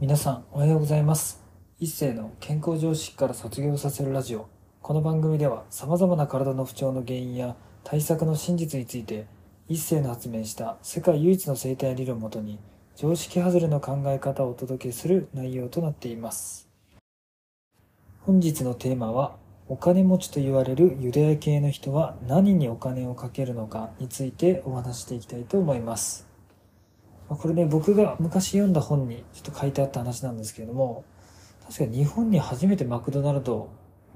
皆さんおはようございます。一世の健康常識から卒業させるラジオ。この番組では様々な体の不調の原因や対策の真実について一世の発明した世界唯一の生態理論をもとに常識外れの考え方をお届けする内容となっています。本日のテーマはお金持ちと言われるユダヤ系の人は何にお金をかけるのかについてお話していきたいと思います。これね、僕が昔読んだ本にちょっと書いてあった話なんですけれども、確か日本に初めてマクドナルド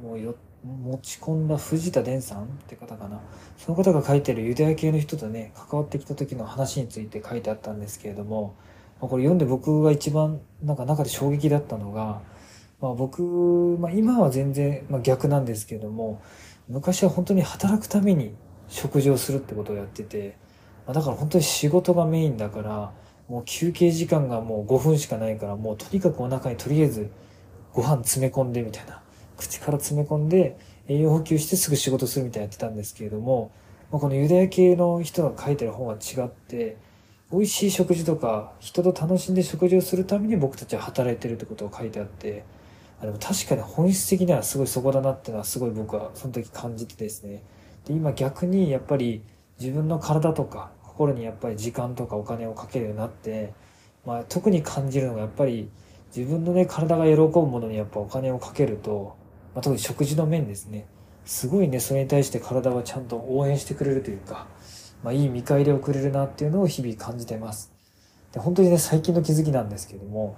をよ持ち込んだ藤田伝さんって方かな。その方が書いてるユダヤ系の人とね、関わってきた時の話について書いてあったんですけれども、まあ、これ読んで僕が一番なんか中で衝撃だったのが、まあ、僕、まあ、今は全然、まあ、逆なんですけれども、昔は本当に働くために食事をするってことをやってて、まあ、だから本当に仕事がメインだから、もう休憩時間がもう5分しかないから、もうとにかくお腹にとりあえずご飯詰め込んでみたいな。口から詰め込んで栄養補給してすぐ仕事するみたいなやってたんですけれども、まあ、このユダヤ系の人が書いてる本は違って、美味しい食事とか人と楽しんで食事をするために僕たちは働いてるってことを書いてあって、あでも確かに本質的にはすごいそこだなってのはすごい僕はその時感じてですね。で、今逆にやっぱり自分の体とか心にやっぱり時間とかお金をかけるようになって、まあ、特に感じるのがやっぱり自分のね、体が喜ぶものにやっぱお金をかけると、まあ、特に食事の面ですね。すごいね、それに対して体はちゃんと応援してくれるというか、まあ、いい見返りをくれるなっていうのを日々感じてます。で本当にね、最近の気づきなんですけども、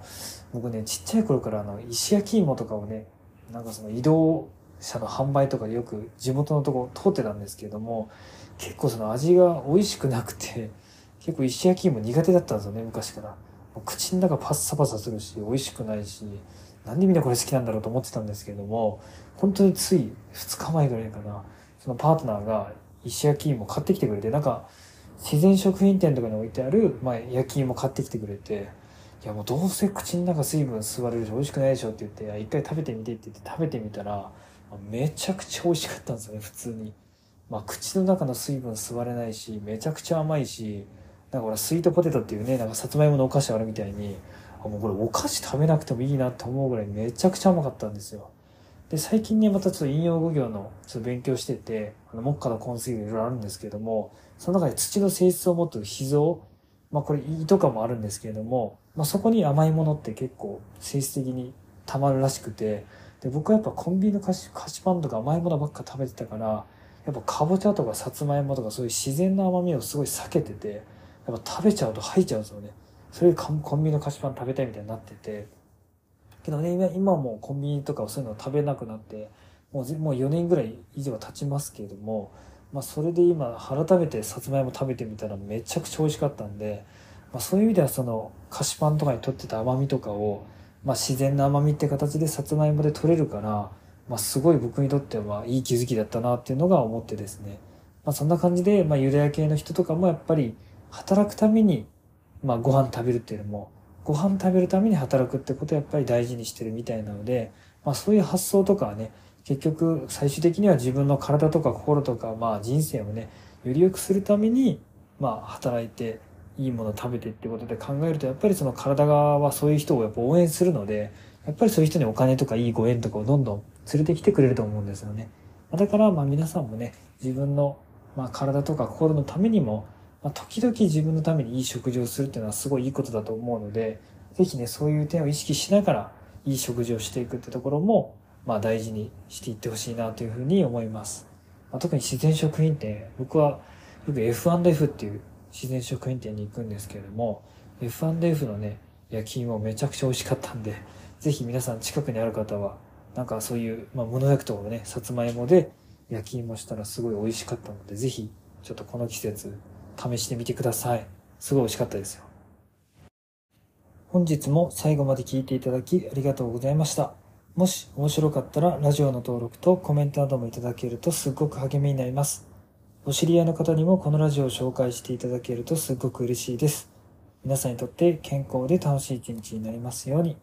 僕ね、ちっちゃい頃からあの、石焼き芋とかをね、なんかその移動車の販売とかでよく地元のとこ通ってたんですけれども、結構その味が美味しくなくて、結構石焼き芋苦手だったんですよね、昔から。口の中パッサパサするし、美味しくないし、なんでみんなこれ好きなんだろうと思ってたんですけれども、本当につい2日前ぐらいかな、そのパートナーが石焼き芋買ってきてくれて、なんか自然食品店とかに置いてある、まあ、焼き芋買ってきてくれて、いやもうどうせ口の中水分吸われるし美味しくないでしょって言って、一回食べてみてって言って食べてみたら、めちゃくちゃ美味しかったんですよね、普通に。まあ、口の中の水分吸われないし、めちゃくちゃ甘いし、なんかほら、スイートポテトっていうね、なんかさつまいものお菓子あるみたいに、あ、もうこれお菓子食べなくてもいいなって思うぐらいめちゃくちゃ甘かったんですよ。で、最近ね、またちょっと引用語行のちょっと勉強してて、あの、木下の根水がいろいろあるんですけども、その中で土の性質を持ってる脾臓、まあこれ胃とかもあるんですけれども、まあそこに甘いものって結構性質的に溜まるらしくて、で、僕はやっぱコンビニの菓子菓子パンとか甘いものばっか食べてたから、やっぱかぼちゃとかさつまいもとかそういう自然な甘みをすごい避けてて、やっぱ食べちゃうと吐いちゃうんですよね。それでコンビニの菓子パン食べたいみたいになってて。けどね、今今もコンビニとかそういうの食べなくなって、もうもう4年ぐらい以上は経ちますけれども、まあそれで今改めてさつまいも食べてみたらめちゃくちゃ美味しかったんで、まあそういう意味ではその菓子パンとかにとってた甘みとかを、まあ自然な甘みって形でさつまいもで取れるから、まあ、すごい僕にとってはいい気づきだったなっていうのが思ってですね。まあ、そんな感じで、まあ、ユダヤ系の人とかもやっぱり働くために、まあ、ご飯食べるっていうのも、ご飯食べるために働くってことをやっぱり大事にしてるみたいなので、まあ、そういう発想とかはね、結局最終的には自分の体とか心とか、まあ、人生をね、より良くするために、まあ、働いて、いいもの食べてってことで考えると、やっぱりその体側はそういう人をやっぱ応援するので、やっぱりそういう人にお金とかいいご縁とかをどんどん連れてきてくれると思うんですよね。だからまあ皆さんもね、自分のまあ体とか心のためにも、まあ、時々自分のためにいい食事をするっていうのはすごいいいことだと思うので、ぜひね、そういう点を意識しながらいい食事をしていくってところも、まあ大事にしていってほしいなというふうに思います。まあ、特に自然食品店、僕はよく F&F っていう自然食品店に行くんですけれども、F&F のね、焼き芋めちゃくちゃ美味しかったんで、ぜひ皆さん近くにある方は、なんかそういう、まあ、物焼くとかね、さつまいもで焼き芋したらすごい美味しかったので、ぜひ、ちょっとこの季節、試してみてください。すごい美味しかったですよ。本日も最後まで聞いていただきありがとうございました。もし面白かったらラジオの登録とコメントなどもいただけるとすっごく励みになります。お知り合いの方にもこのラジオを紹介していただけるとすごく嬉しいです。皆さんにとって健康で楽しい一日になりますように。